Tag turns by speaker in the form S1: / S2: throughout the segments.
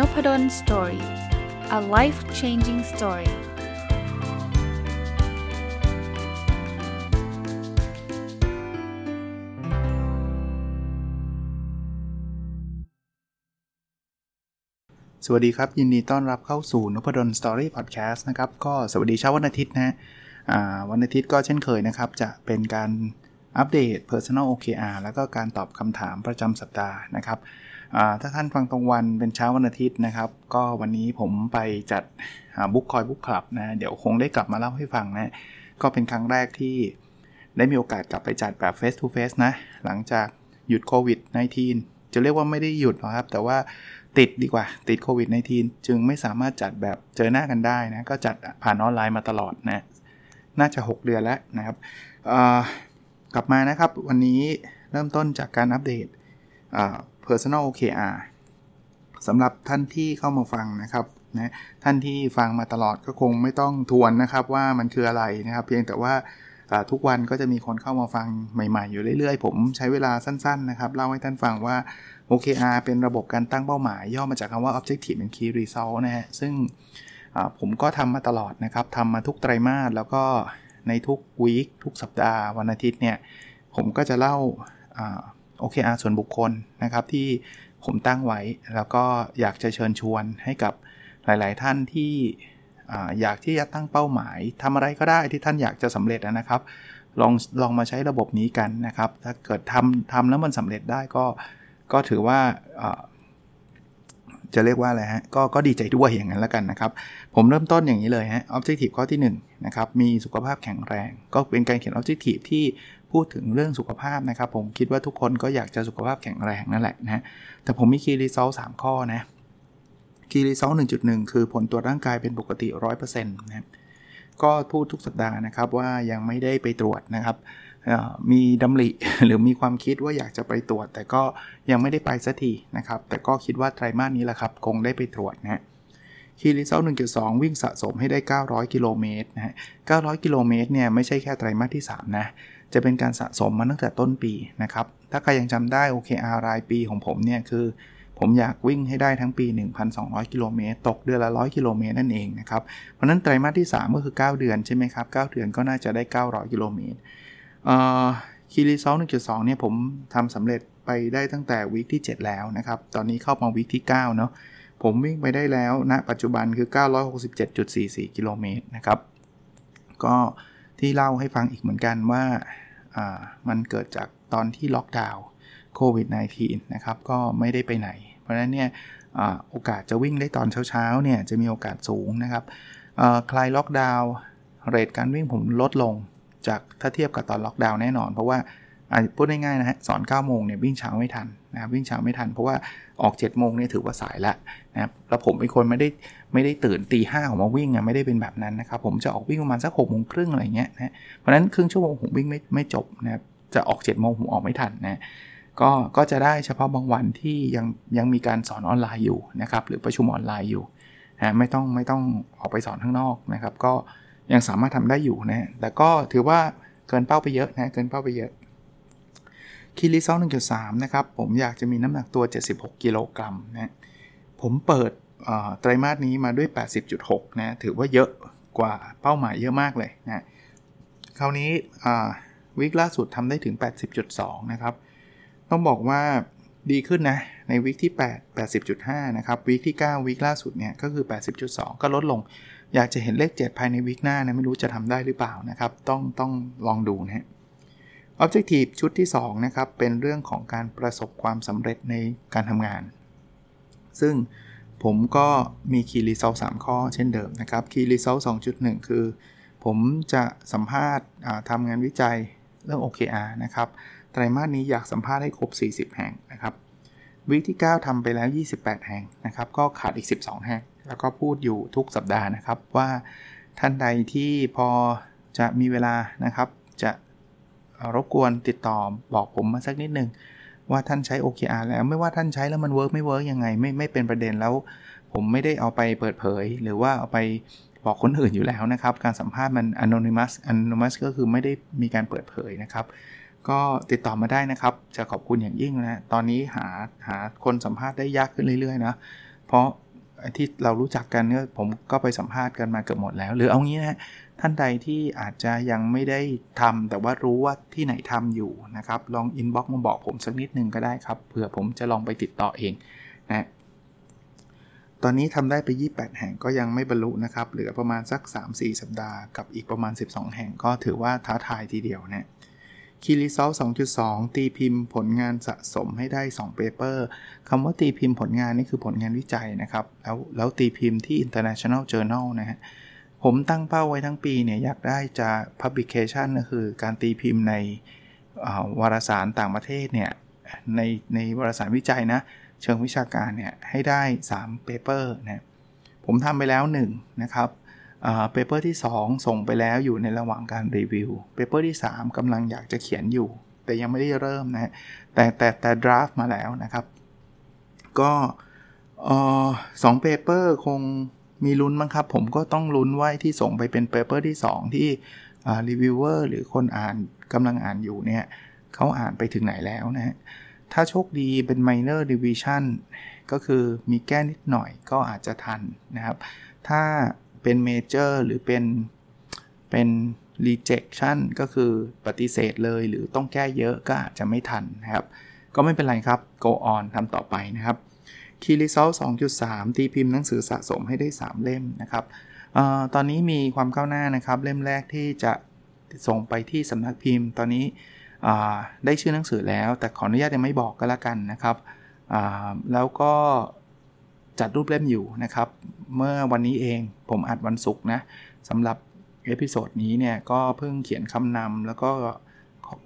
S1: Nopadol Story a life changing story สวัสดีครับ ยินดีต้อนรับเข้าสู่นพดล Story พอดแคสต์นะครับ ก็สวัสดีเช้าวันอาทิตย์นะวันอาทิตย์ก็เช่นเคยนะครับ จะเป็นการอัปเดต Personal OKR แล้วก็การตอบคำถามประจำสัปดาห์นะครับ ถ้าท่านฟังตรงวันเป็นเช้าวันอาทิตย์นะครับ ก็วันนี้ผมไปจัดบุ๊กคอยบุ๊กคลับนะเดี๋ยวคงได้กลับมาเล่าให้ฟังนะ ก็เป็นครั้งแรกที่ได้มีโอกาสกลับไปจัดแบบ Face to Face นะ หลังจากหยุดโควิด -19 จะเรียกว่าไม่ได้หยุดหรอกครับ แต่ว่าติดดีกว่าติดโควิด -19 จึงไม่สามารถจัดแบบเจอหน้ากันได้นะ ก็จัดผ่านออนไลน์มาตลอดนะ น่าจะ 6 เดือนแล้วนะครับกลับมานะครับวันนี้เริ่มต้นจากการอัปเดต personal OKR สำหรับท่านที่เข้ามาฟังนะครับนะท่านที่ฟังมาตลอดก็คงไม่ต้องทวนนะครับว่ามันคืออะไรนะครับ เพียงแต่ว่าทุกวันก็จะมีคนเข้ามาฟังใหม่ๆ อยู่เรื่อยๆ ผมใช้เวลาสั้นๆนะครับเล่าให้ท่านฟังว่า OKR เป็นระบบการตั้งเป้าหมาย ย่อมาจากคำว่า Objective and Key Result นะฮะซึ่งผมก็ทำมาตลอดนะครับทำมาทุกไตรมาสแล้วก็ในทุกวีคทุกสัปดาห์วันอาทิตย์เนี่ย ผมก็จะเล่า OKR ส่วนบุคคลนะครับที่ผมตั้งไว้ แล้วก็อยากจะเชิญชวนให้กับหลาย ๆ ท่านที่อยากที่จะตั้งเป้าหมายทำอะไรก็ได้ที่ท่านอยากจะสำเร็จนะครับ ลองลองมาใช้ระบบนี้กันนะครับ ถ้าเกิดทำทำแล้วมันสำเร็จได้ก็ก็ถือว่าจะเรียกว่าอะไรฮะก็ก็ดีใจด้วยอย่างนั้นแล้วกันนะครับ ผมเริ่มต้นอย่างนี้เลยฮะ objective ข้อที่1นะครับมีสุขภาพแข็งแรง ก็เป็นการเขียน objective ที่ พูดถึงเรื่องสุขภาพนะครับ ผมคิดว่าทุกคนก็อยากจะสุขภาพแข็งแรงนั่นแหละนะแต่ผมมีคีรีเซลสามข้อนะคีรีเซล1.1คือผลตรวจร่างกายเป็นปกติ100%นะครับก็พูดทุกสัปดาห์นะครับว่ายังไม่ได้ไปตรวจนะครับมีดำริหรือมีความคิดว่าอยากจะไปตรวจ แต่ก็ยังไม่ได้ไปสักทีนะครับ แต่ก็คิดว่าไตรมาสนี้แหละครับ คงได้ไปตรวจนะKey Result 1.2 วิ่งสะสมให้ได้ 900 กิโลเมตรนะฮะ900 กิโลเมตรเนี่ยไม่ใช่แค่ไตรมาสที่ 3 นะ จะเป็นการสะสมมาตั้งแต่ต้นปีนะครับ ถ้าใครยังจำได้ OKR รายปีของผมเนี่ยคือ ผมอยากวิ่งให้ได้ทั้งปี 1,200 กิโลเมตร ตกเดือนละ 100 กิโลเมตรนั่นเองนะครับ เพราะนั้นไตรมาสที่ 3 ก็คือ 9 เดือนใช่ไหมครับ 9 เดือนก็น่าจะได้ 900 กิโลเมตร Key Result 1.2 เนี่ยผมทำสำเร็จไปได้ตั้งแต่ week ที่ 7 แล้วนะครับ ตอนนี้เข้ามา week ที่ 9 เนาะผมวิ่งไปได้แล้วณนะปัจจุบันคือ 967.44 กิโลเมตรนะครับ ก็ ที่เล่าให้ฟังอีกเหมือนกันว่ามันเกิดจากตอนที่ล็อกดาวน์โควิด -19 นะครับ ก็ไม่ได้ไปไหน เพราะฉะนั้นเนี่ยโอกาสจะวิ่งได้ตอนเช้าๆเนี่ยจะมีโอกาสสูงนะครับคลายล็อกดาวน์เรทการวิ่งผมลดลงจากถ้าเทียบกับตอนล็อกดาวน์แน่นอน เพราะว่า พูดง่ายๆนะฮะสอน9โมงเนี่ยวิ่งเช้าไม่ทันนะวิ่งเช้าไม่ทันเพราะว่าออก7โมงเนี่ยถือว่าสายแล้วนะครับแล้วผมเป็นคนไม่ได้ไม่ได้ตื่นตีห้าออกมาวิ่งอะไม่ได้เป็นแบบนั้นนะครับผมจะออกวิ่งประมาณสักหกโมงครึ่งอะไรเงี้ยนะเพราะนั้นครึ่งชั่วโมงผมวิ่งไม่ไม่จบนะครับจะออก7จ็ดโมงผมออกไม่ทันนะก็ก็จะได้เฉพาะบางวันที่ยังยังมีการสอนออนไลน์อยู่นะครับหรือประชุมออนไลน์อยู่นะไม่ต้องไม่ต้องออกไปสอนข้างนอกนะครับ ก็ยังสามารถทำได้อยู่นะแต่ก็ถือว่าเกินเป้าไปเยอะนะเกินเป้าไปเยอะ คีรีเซล1.3 นะครับ ผมอยากจะมีน้ำหนักตัว 76 กิโลกรัมนะผมเปิดไตรมาสนี้มาด้วย 80.6 นะ ถือว่าเยอะกว่าเป้าหมายเยอะมากเลยนะ คราวนี้วิกล่าสุดทำได้ถึง 80.2 นะครับ ต้องบอกว่าดีขึ้นนะ ในวิกที่ 8 80.5 นะครับ วิกที่ 9 วิกล่าสุดเนี่ยก็คือ 80.2 ก็ลดลง อยากจะเห็นเลข 7 ภายใน week หน้านะ ไม่รู้จะทำได้หรือเปล่านะครับ ต้องต้องลองดูนะ Objective ชุดที่2นะครับเป็นเรื่องของการประสบความสำเร็จในการทำงาน ซึ่งผมก็มี Key Result 3ข้อเช่นเดิมนะครับ Key Result 2.1 คือ ผมจะสัมภาษณ์ทำงานวิจัยเรื่อง OKR นะครับ ไตรมาสนี้อยากสัมภาษณ์ให้ครบ 40 แห่งนะครับ week ที่ 9ทำไปแล้ว 28 แห่งนะครับ ก็ขาดอีก 12 แห่ง แล้วก็พูดอยู่ทุกสัปดาห์นะครับว่าท่านใดที่พอจะมีเวลานะครับ รบกวนติดต่อบอกผมมาสักนิดนึง ว่าท่านใช้ OKR แล้วไม่ว่าท่านใช้แล้วมัน work ไม่ work ยังไงไม่ไม่เป็นประเด็นแล้ว ผมไม่ได้เอาไปเปิดเผย หรือว่าเอาไปบอกคนอื่นอยู่แล้วนะครับ การสัมภาษณ์มัน anonymous anonymous ก็คือไม่ได้มีการเปิดเผยนะครับ ก็ติดต่อมาได้นะครับ จะขอบคุณอย่างยิ่งนะตอนนี้หาหาคนสัมภาษณ์ได้ยากขึ้นเรื่อยๆนะเพราะที่เรารู้จักกันเนี่ยผมก็ไปสัมภาษณ์กันมาเกือบหมดแล้ว หรือเอางี้นะ ท่านใดที่อาจจะยังไม่ได้ทำแต่ว่ารู้ว่าที่ไหนทำอยู่นะครับ ลอง inbox มาบอกผมสักนิดนึงก็ได้ครับ เผื่อผมจะลองไปติดต่อเองนะตอนนี้ทำได้ไป 28 แห่งก็ยังไม่บรรลุนะครับ เหลือประมาณสัก 3-4 สัปดาห์กับอีกประมาณ 12 แห่งก็ถือว่าท้าทายทีเดียวนะคีรีเซล2.2 ตีพิมพ์ผลงานสะสมให้ได้2 paper คำว่าตีพิมพ์ผลงานนี่คือผลงานวิจัยนะครับ แล้วแล้วตีพิมพ์ที่ international journal นะฮะ ผมตั้งเป้าไว้ทั้งปีเนี่ยอยากได้จะ publication ก็คือการตีพิมพ์ในวารสารต่างประเทศเนี่ยในในวารสารวิจัยนะ เชิงวิชาการเนี่ยให้ได้ 3 paper นะผมทำไปแล้ว 1 นะครับpaper ที่ 2 ส่งไปแล้วอยู่ในระหว่างการ review paper ที่ 3กำลังอยากจะเขียนอยู่ แต่ยังไม่ได้เริ่มนะแต่แต่แต่ draft มาแล้วนะครับ ก็สอง paper คง มีลุ้นมั้งครับ ผมก็ต้องลุ้นไว้ที่ส่งไปเป็น paper ที่ 2 ที่ reviewer หรือคนอ่านกำลังอ่านอยู่เนี่ยเขาอ่านไปถึงไหนแล้วนะฮะถ้าโชคดีเป็น minor revision ก็คือมีแก้นิดหน่อยก็อาจจะทันนะครับ ถ้าเป็นเมเจอร์หรือเป็นเป็น rejection ก็คือปฏิเสธเลยหรือต้องแก้เยอะก็อาจจะไม่ทันนะครับ ก็ไม่เป็นไรครับ go on ทำต่อไปนะครับ Key Result 2.3 ตีพิมพ์หนังสือสะสมให้ได้ 3 เล่มนะครับออตอนนี้มีความก้าวหน้านะครับ เล่มแรกที่จะส่งไปที่สำนักพิมพ์ ตอนนี้ได้ชื่อหนังสือแล้ว แต่ขออนุญาตยังไม่บอกก็แล้วกันนะครับ แล้วก็จัดรูปเล่มอยู่นะครับ เมื่อวันนี้เองผมอัดวันศุกร์นะสำหรับ episode นี้เนี่ยก็เพิ่งเขียนคำนำแล้วก็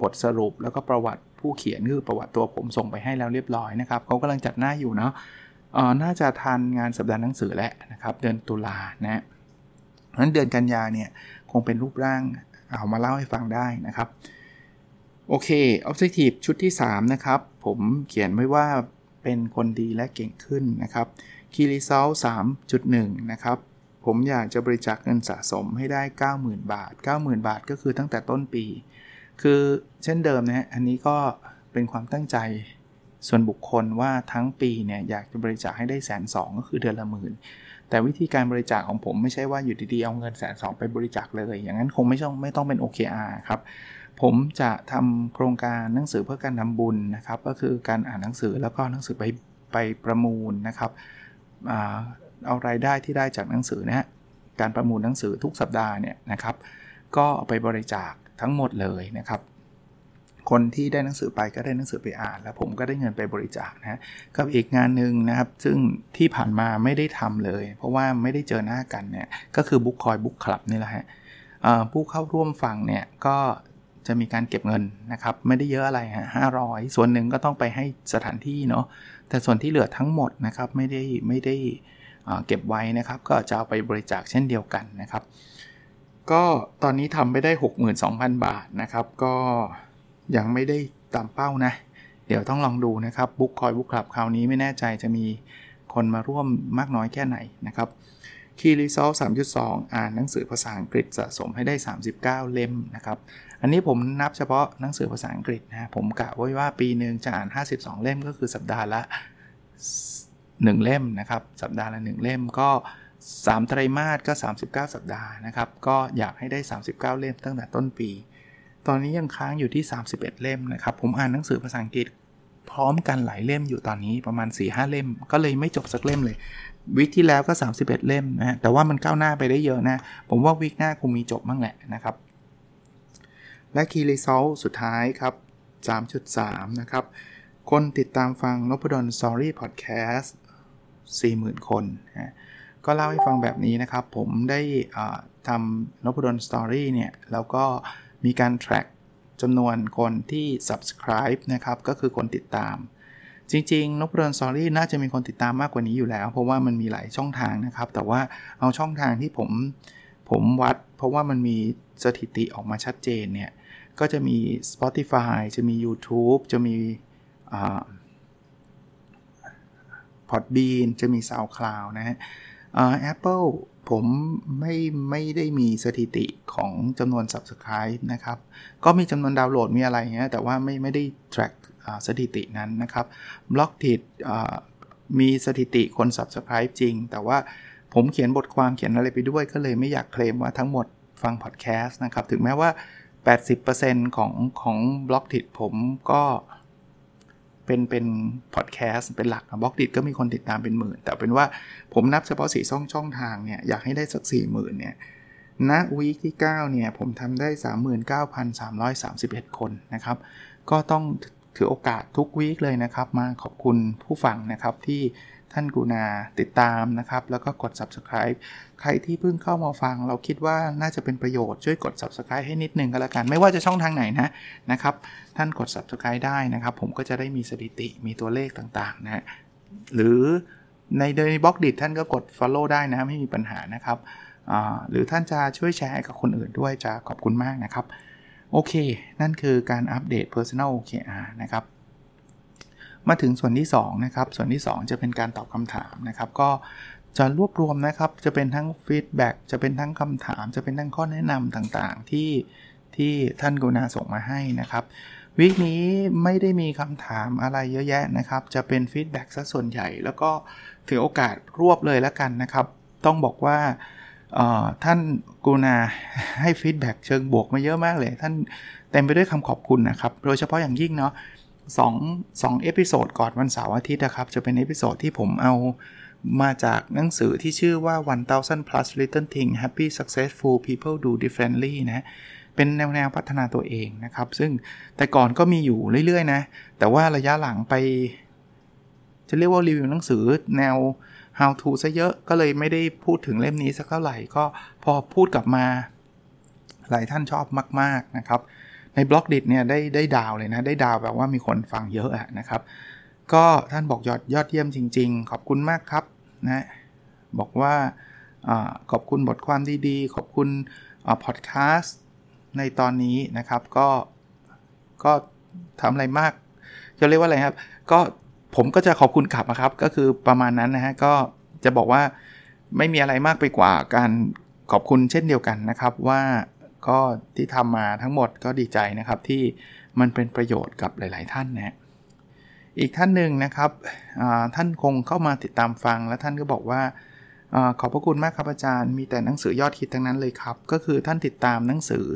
S1: บทสรุปแล้วก็ประวัติผู้เขียนคือประวัติตัวผมส่งไปให้แล้วเรียบร้อยนะครับเขากำลังจัดหน้าอยู่เนาะ น่าจะทันงานสัปดาห์หนังสือแล้วนะครับเดือนตุลานะเพราะนั้นเดือนกันยาเนี่ยคงเป็นรูปร่างเอามาเล่าให้ฟังได้นะครับ โอเค Objective ชุดที่ 3 นะครับ ผมเขียนไว้ว่าเป็นคนดีและเก่งขึ้นนะครับ Key Result 3.1 นะครับ ผมอยากจะบริจาคเงินสะสมให้ได้ 90,000 บาท 90,000 บาทก็คือตั้งแต่ต้นปี คือเช่นเดิมนะฮะอันนี้ก็เป็นความตั้งใจ ส่วนบุคคลว่าทั้งปีเนี่ยอยากจะบริจาคให้ได้แสนสองก็คือเดือนละหมื่นแต่วิธีการบริจาคของผมไม่ใช่ว่าอยู่ดีๆเอาเงินแสนสองไปบริจาคเลย อย่างนั้นคงไม่ต้องไม่ต้องเป็น OKR ครับผมจะทำโครงการหนังสือเพื่อการทำบุญนะครับ ก็คือการอ่านหนังสือแล้วก็หนังสือไปไปประมูลนะครับเอารายได้ที่ได้จากหนังสือนะฮะการประมูลหนังสือทุกสัปดาห์เนี่ยนะครับ ก็เอาไปบริจาคทั้งหมดเลยนะครับ คนที่ได้หนังสือไปก็ได้หนังสือไปอ่าน แล้วผมก็ได้เงินไปบริจาคนะกับอีกงานหนึ่งนะครับ ซึ่งที่ผ่านมาไม่ได้ทำเลย เพราะว่าไม่ได้เจอหน้ากันเนี่ยก็คือบุ๊กคอยบุ๊กคลับนี่แหละฮะผู้เข้าร่วมฟังเนี่ยก็จะมีการเก็บเงินนะครับ ไม่ได้เยอะอะไรฮะห้าร้อยส่วนหนึ่งก็ต้องไปให้สถานที่เนาะแต่ส่วนที่เหลือทั้งหมดนะครับไม่ได้ไม่ได้เก็บไว้นะครับ ก็จะเอาไปบริจาคเช่นเดียวกันนะครับ ก็ตอนนี้ทำไปได้ 62,000 บาทนะครับ ก็ ยังไม่ได้ตามเป้านะ เดี๋ยวต้องลองดูนะครับบุ๊กคอยบุ๊กคลับคราวนี้ไม่แน่ใจจะมีคนมาร่วมมากน้อยแค่ไหนนะครับ Key Result 3.2 อ่านหนังสือภาษาอังกฤษสะสมให้ได้ 39 เล่มนะครับ อันนี้ผมนับเฉพาะหนังสือภาษาอังกฤษนะ ผมกะไว้ว่าปีหนึ่งจะอ่าน 52 เล่มก็คือสัปดาห์ละ 1 เล่มนะครับ สัปดาห์ละ 1 เล่มก็ 3 ไตรมาสก็ 39 สัปดาห์นะครับ ก็อยากให้ได้ 39 เล่มตั้งแต่ต้นปี ตอนนี้ยังค้างอยู่ที่ 31 เล่มนะครับ ผมอ่านหนังสือภาษาอังกฤษ พร้อมกันหลายเล่มอยู่ตอนนี้ประมาณ 4-5เล่ม ก็เลยไม่จบสักเล่มเลย วิกที่แล้วก็ 31 เล่มนะแต่ว่ามันก้าวหน้าไปได้เยอะนะ ผมว่าวิกหน้าคงมีจบบ้างแหละนะครับ และ Key Result สุดท้ายครับ 3.3 นะครับ คนติดตามฟังนพดล Story Podcast 40,000 คนนะก็เล่าให้ฟังแบบนี้นะครับ ผมได้ทำนพดล Story เนี่ย แล้วก็ มีการ track จำนวนคนที่ subscribe นะครับ ก็คือคนติดตาม จริงๆนพดล Story น่าจะมีคนติดตามมากกว่านี้อยู่แล้ว เพราะว่ามันมีหลายช่องทางนะครับ แต่ว่าเอาช่องทางที่ผมผมวัด เพราะว่ามันมีสถิติออกมาชัดเจนเนี่ย ก็จะมี Spotify จะมี YouTube จะมี Podbean จะมี SoundCloud นะฮะ Apple ผมไม่ไม่ได้มีสถิติของจำนวน Subscribe นะครับ ก็มีจำนวนดาวน์โหลดมีอะไรเงี้ยแต่ว่าไม่ไม่ได้ track สถิตินั้นนะครับ b l o g d i t มีสถิติคน Subscribe จริง แต่ว่าผมเขียนบทความเขียนอะไรไปด้วย ก็เลยไม่อยากเคลมว่าทั้งหมดฟังพอดแคสต์นะครับ ถึงแม้ว่า 80%ของของบล็อกดิดผมก็ เป็นเป็นพอดแคสต์เป็นหลักบล็อกดิก็มีคนติดตามเป็นหมื่น แต่เป็นว่าผมนับเฉพาะสีช่องช่องทางเนี่ยอยากให้ได้สัก4 0,000เนี่ยณวีคที่ 9 เนี่ย ผมทำได้ 39,331 คนนะครับ ก็ต้องถือโอกาสทุกวีคเลยนะครับ มาขอบคุณผู้ฟังนะครับที่ ท่านกุณาติดตามนะครับ แล้วก็กด subscribe ใครที่เพิ่งเข้ามาฟัง เราคิดว่าน่าจะเป็นประโยชน์ช่วยกด subscribe ให้นิดนึงก็แล้วกัน ไม่ว่าจะช่องทางไหนนะนะครับ ท่านกด subscribe ได้นะครับ ผมก็จะได้มีสถิติมีตัวเลขต่างๆนะหรือในใน Blockdit ท่านก็กด follow ได้นะไม่มีปัญหานะครับหรือท่านจะช่วยแชร์กับคนอื่นด้วยจะขอบคุณมากนะครับ โอเค นั่นคือการ update Personal OKR นะครับ มาถึงส่วนที่2นะครับ ส่วนที่ 2 จะเป็นการตอบคำถามนะครับ ก็จะรวบรวมนะครับ จะเป็นทั้ง feedback จะเป็นทั้งคำถาม จะเป็นทั้งข้อแนะนำต่างๆ ที่ที่ท่านกรุณาส่งมาให้นะครับweek นี้ไม่ได้มีคำถามอะไรเยอะแยะนะครับ จะเป็น feedback ซะส่วนใหญ่ แล้วก็ถือโอกาสรวบเลยแล้วกันนะครับ ต้องบอกว่าท่านกูนาให้ฟีดแบ็กเชิงบวกมาเยอะมากเลย ท่านเต็มไปด้วยคำขอบคุณนะครับ โดยเฉพาะอย่างยิ่งเนาะ 2 2 episode ก่อนวันเสาร์อาทิตย์นะครับ จะเป็น episode ที่ผมเอามาจากหนังสือที่ชื่อว่า 1000 plus little things happy successful people do differently นะ เป็นแนวแนวพัฒนาตัวเองนะครับ ซึ่งแต่ก่อนก็มีอยู่เรื่อยๆนะ แต่ว่าระยะหลังไป จะเรียกว่ารีวิวหนังสือแนว how to ซะเยอะ ก็เลยไม่ได้พูดถึงเล่มนี้สักเท่าไหร่ ก็พอพูดกลับมา หลายท่านชอบมาก ๆนะครับ ในบล็อกดิเนี่ยได้ได้ดาวเลยนะ ได้ดาวแบบว่ามีคนฟังเยอะอะนะครับ ก็ท่านบอกยอดยอดเยี่ยมจริง ๆ ขอบคุณมากครับนะบอกว่าอขอบคุณบทความดีๆ ขอบคุณพอดแคสต์ในตอนนี้นะครับ ก็ก็ทำอะไรมาก จะเรียกว่าอะไรครับ ก็ผมก็จะขอบคุณกลับนะครับ ก็คือประมาณนั้นนะฮะ ก็จะบอกว่าไม่มีอะไรมากไปกว่าการขอบคุณเช่นเดียวกันนะครับว่า ก็ที่ทำมาทั้งหมดก็ดีใจนะครับที่มันเป็นประโยชน์กับหลาย ๆ ท่านนะอีกท่านหนึ่งนะครับท่านคงเข้ามาติดตามฟังและท่านก็บอกว่าอขอบพระคุณมากครับอาจารย์ มีแต่หนังสือยอดฮิตทั้งนั้นเลยครับ ก็คือท่านติดตามหนังสือ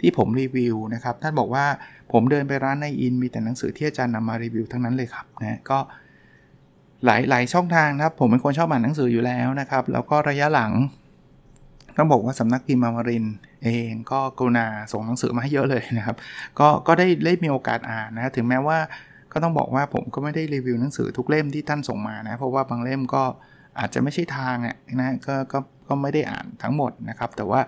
S1: ที่ผมรีวิวนะครับ ท่านบอกว่าผมเดินไปร้านในอิน มีแต่หนังสือที่อาจารย์นำมารีวิวทั้งนั้นเลยครับนะก็หลายหลายช่องทางนะครับ ผมเป็นคนชอบอ่านหนังสืออยู่แล้วนะครับ แล้วก็ระยะหลัง ต้องบอกว่าสำนักพิมพ์มามาริน เองก็กรุณาส่งหนังสือมาให้เยอะเลยนะครับ ก็ก็ได้ได้มีโอกาสอ่านนะถึงแม้ว่าก็ต้องบอกว่าผมก็ไม่ได้รีวิวหนังสือทุกเล่มที่ท่านส่งมานะ เพราะว่าบางเล่มก็อาจจะไม่ใช่ทางอะนะก็ก็ก็ไม่ได้อ่านทั้งหมดนะครับ แต่ว่า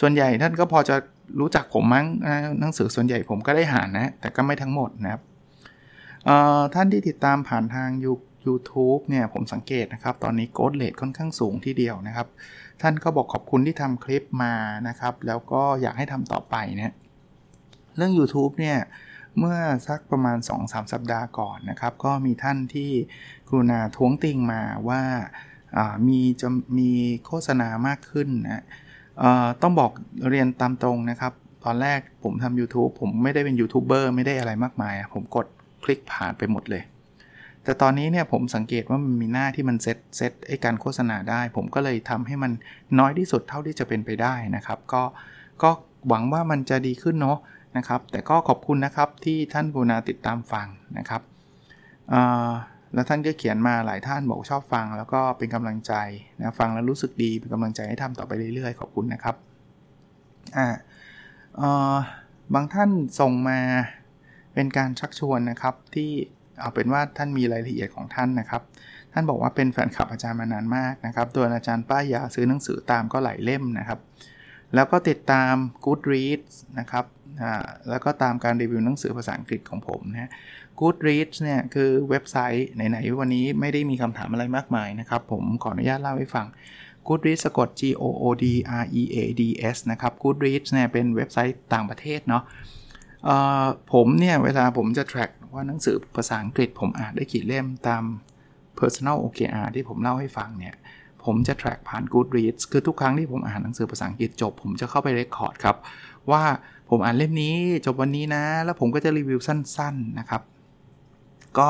S1: ส่วนใหญ่ท่านก็พอจะรู้จักผมมั้งหนังสือส่วนใหญ่ผมก็ได้อ่านนะ แต่ก็ไม่ทั้งหมดนะครับท่านที่ติดตามผ่านทางยู YouTube เนี่ยผมสังเกตนะครับ ตอนนี้โกดเลทค่อนข้างสูงทีเดียวนะครับ ท่านก็บอกขอบคุณที่ทำคลิปมานะครับ แล้วก็อยากให้ทำต่อไปเนี่ยเรื่อง YouTube เนี่ยเมื่อสักประมาณ 2-3 สัปดาห์ก่อนนะครับ ก็มีท่านที่กรุณาท้วงติงมาว่ามีจะมีโฆษณามากขึ้นนะต้องบอกเรียนตามตรงนะครับ ตอนแรกผมทำ YouTube ผมไม่ได้เป็นยูทูบเบอร์ไม่ได้อะไรมากมาย ผมกดคลิกผ่านไปหมดเลย แต่ตอนนี้เนี่ยผมสังเกตว่ามันมีหน้าที่มันเซตเซตไอ้การโฆษณาได้ ผมก็เลยทำให้มันน้อยที่สุดเท่าที่จะเป็นไปได้นะครับ ก็ก็หวังว่ามันจะดีขึ้นเนาะนะครับ แต่ก็ขอบคุณนะครับที่ท่านบูนาติดตามฟังนะครับแล้วท่านก็เขียนมาหลายท่านบอกชอบฟัง แล้วก็เป็นกำลังใจนะฟังแล้วรู้สึกดีเป็นกำลังใจให้ทำต่อไปเรื่อยๆ ขอบคุณนะครับอ่าบางท่านส่งมาเป็นการชักชวนนะครับที่ เอาเป็นว่าท่านมีรายละเอียดของท่านนะครับ ท่านบอกว่าเป็นแฟนคลับอาจารย์มานานมากนะครับ ตัวอาจารย์ป้ายยาซื้อหนังสือตามก็หลายเล่มนะครับ แล้วก็ติดตาม Goodreads นะครับแล้วก็ตามการรีวิวหนังสือภาษาอังกฤษของผมนะ Goodreads เนี่ยคือเว็บไซต์ไหนๆวันนี้ไม่ได้มีคำถามอะไรมากมายนะครับ ผมขออนุญาตเล่าให้ฟัง Goodreads สะกด G O O D R E A D S นะครับ Goodreads เนี่ยเป็นเว็บไซต์ต่างประเทศเนาะ ผมเนี่ย เวลาผมจะ track ว่าหนังสือภาษาอังกฤษผมอ่านได้กี่เล่มตาม personal OKR ที่ผมเล่าให้ฟังเนี่ย ผมจะ track ผ่าน Goodreads คือทุกครั้งที่ผมอ่านหนังสือภาษาอังกฤษจบ ผมจะเข้าไป record ครับ ว่าผมอ่านเล่มนี้จบวันนี้นะ แล้วผมก็จะรีวิวสั้น ๆนะครับ ก็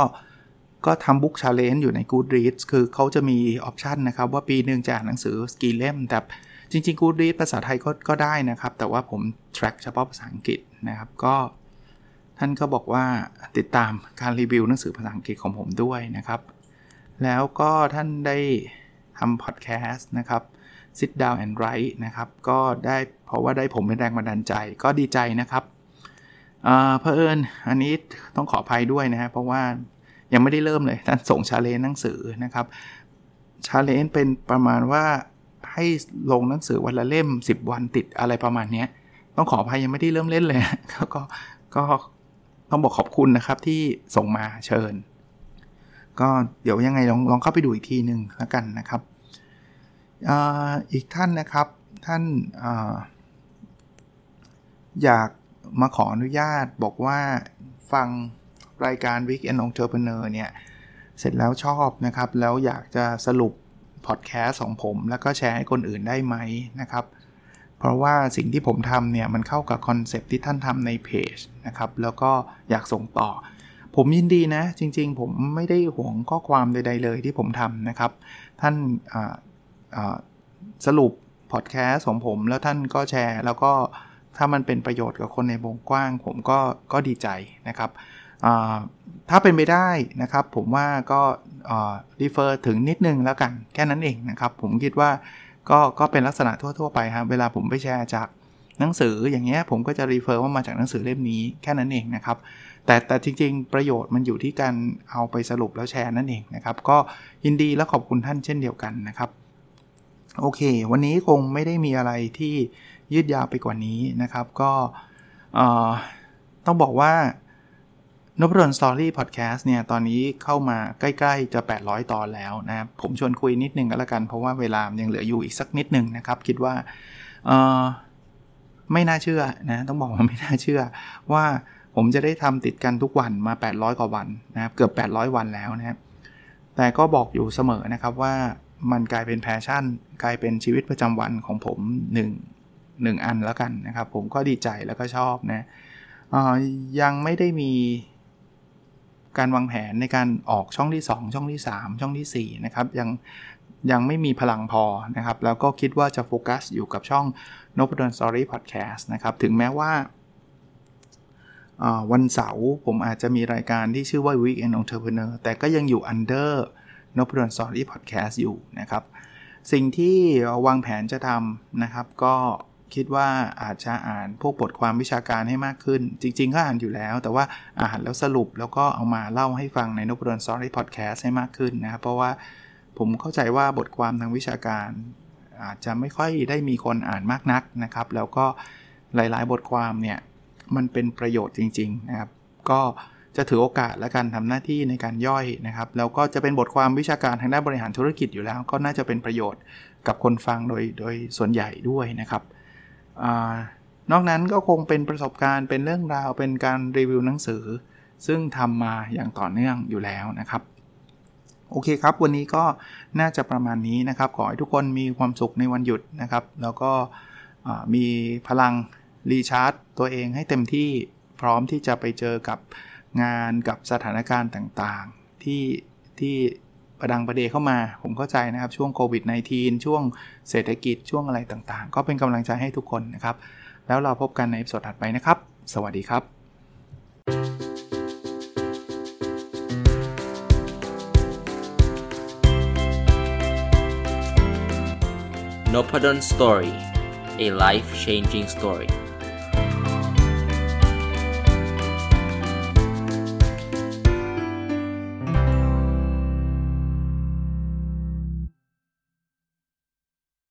S1: ก็ทำ book challenge อยู่ใน Goodreads คือเขาจะมี option นะครับ ว่าปีหนึ่งจะอ่านหนังสือกี่เล่มแต่ จริงๆ Goodreads ภาษาไทยก็ก็ได้นะครับ แต่ว่าผม track เฉพาะภาษาอังกฤษนะครับก็ท่านก็บอกว่าติดตามการรีวิวหนังสือภาษาอังกฤษของผมด้วยนะครับ แล้วก็ท่านได้ทำพอดแคสต์นะครับ sit down and write นะครับ ก็ได้เพราะว่าได้ผมเป็นแรงบันดาลใจก็ดีใจนะครับเพอเอิญอันนี้ต้องขออภัยด้วยนะฮะเพราะว่ายังไม่ได้เริ่มเลยท่านส่งชาเลนหนังสือนะครับชาเลนเป็นประมาณว่า ให้ลงหนังสือวันละเล่ม 10 วันติดอะไรประมาณนี้ต้องขออภัยยังไม่ได้เริ่มเล่นเลยก็ก็ต้องบอกขอบคุณนะครับที่ส่งมาเชิญ ก็เดี๋ยวยังไงลองลองเข้าไปดูอีกทีหนึ่งแล้วกันนะครับออีกท่านนะครับท่านออยากมาขออนุญาตบอกว่าฟังรายการ Weekend Entrepreneur เนี่ย เสร็จแล้วชอบนะครับ แล้วอยากจะสรุป พอดแคสต์ของผม แล้วก็แชร์ให้คนอื่นได้ไหมนะครับ เพราะว่าสิ่งที่ผมทำเนี่ย มันเข้ากับ concept ที่ท่านทำในเพจนะครับ แล้วก็อยากส่งต่อ ผมยินดีนะ จริง ๆ ผมไม่ได้ห่วงข้อความใด ๆ เลยที่ผมทำนะครับ ท่านสรุปพอดแคสต์ของผมแล้วท่านก็แชร์ แล้วก็ถ้ามันเป็นประโยชน์กับคนในวงกว้าง ผมก็ก็ดีใจนะครับ ถ้าเป็นไปได้นะครับ ผมว่าก็รีเฟอร์ถึงนิดนึงแล้วกันแค่นั้นเองนะครับ ผมคิดว่าก็ก็เป็นลักษณะทั่ว ๆ ไปครับเวลาผมไปแชร์จากหนังสืออย่างเงี้ยผมก็จะรีเฟอร์ว่ามาจากหนังสือเล่มนี้แค่นั้นเองนะครับ แต่แต่จริง ๆ ประโยชน์มันอยู่ที่การเอาไปสรุปแล้วแชร์นั่นเองนะครับ ก็ยินดีและขอบคุณท่านเช่นเดียวกันนะครับ โอเค วันนี้คงไม่ได้มีอะไรที่ยืดยาวไปกว่านี้นะครับ ก็ต้องบอกว่า Nopadol's Story Podcast เนี่ย ตอนนี้เข้ามาใกล้ๆจะ 800 ตอนแล้วนะครับ ผมชวนคุยนิดนึงก็แล้วกัน เพราะว่าเวลายังเหลืออยู่อีกสักนิดนึงนะครับ คิดว่าเออไม่น่าเชื่อนะ ต้องบอกว่าไม่น่าเชื่อ ว่าผมจะได้ทำติดกันทุกวันมา 800 กว่าวันนะครับ เกือบ 800 วันแล้วนะครับ แต่ก็บอกอยู่เสมอนะครับว่ามันกลายเป็น passion กลายเป็นชีวิตประจำวันของผม1 1อันแล้วกันนะครับ ผมก็ดีใจแล้วก็ชอบนะยังไม่ได้มี การวางแผนในการออกช่องที่ 2 ช่องที่ 3 ช่องที่4นะครับยังยังไม่มีพลังพอนะครับ แล้วก็คิดว่าจะโฟกัสอยู่กับช่อง n o p a d o n Story Podcast นะครับ ถึงแม้ว่าวันเสาร์ผมอาจจะมีรายการที่ชื่อว่า Weekend Entrepreneur แต่ก็ยังอยู่ under n o p a d o n Story Podcast อยู่นะครับ สิ่งที่วางแผนจะทำนะครับ ก็ คิดว่าอาจจะอ่านพวกบทความวิชาการให้มากขึ้น จริง ๆ ก็อ่านอยู่แล้ว แต่ว่าอ่านแล้วสรุปแล้วก็เอามาเล่าให้ฟังในนบดอนซอรี่พอดแคสต์ให้มากขึ้นนะครับเพราะว่าผมเข้าใจว่าบทความทางวิชาการ อาจจะไม่ค่อยได้มีคนอ่านมากนักนะครับ แล้วก็หลาย ๆ บทความเนี่ยมันเป็นประโยชน์จริง ๆ นะครับ ก็จะถือโอกาสและการทำหน้าที่ในการย่อยนะครับ แล้วก็จะเป็นบทความวิชาการทางด้านบริหารธุรกิจอยู่แล้ว ก็น่าจะเป็นประโยชน์กับคนฟังโดยโดยส่วนใหญ่ด้วยนะครับ นอกนั้นก็คงเป็นประสบการณ์เป็นเรื่องราวเป็นการรีวิวหนังสือ ซึ่งทำมาอย่างต่อเนื่องอยู่แล้วนะครับ โอเคครับ วันนี้ก็น่าจะประมาณนี้นะครับ ขอให้ทุกคนมีความสุขในวันหยุดนะครับ แล้วก็มีพลังรีชาร์จ ตัวเองให้เต็มที่พร้อมที่จะไปเจอกับงานกับสถานการณ์ต่างๆ ที่ที่ ประดังประเดเข้ามา ผมเข้าใจนะครับ ช่วงโควิด -19 ช่วงเศรษฐกิจช่วงอะไรต่างๆ ก็เป็นกำลังใจให้ทุกคนนะครับ แล้วเราพบกันในสดถัดไปนะครับ สวัสดีครับ
S2: n o p a d o n Story a life changing story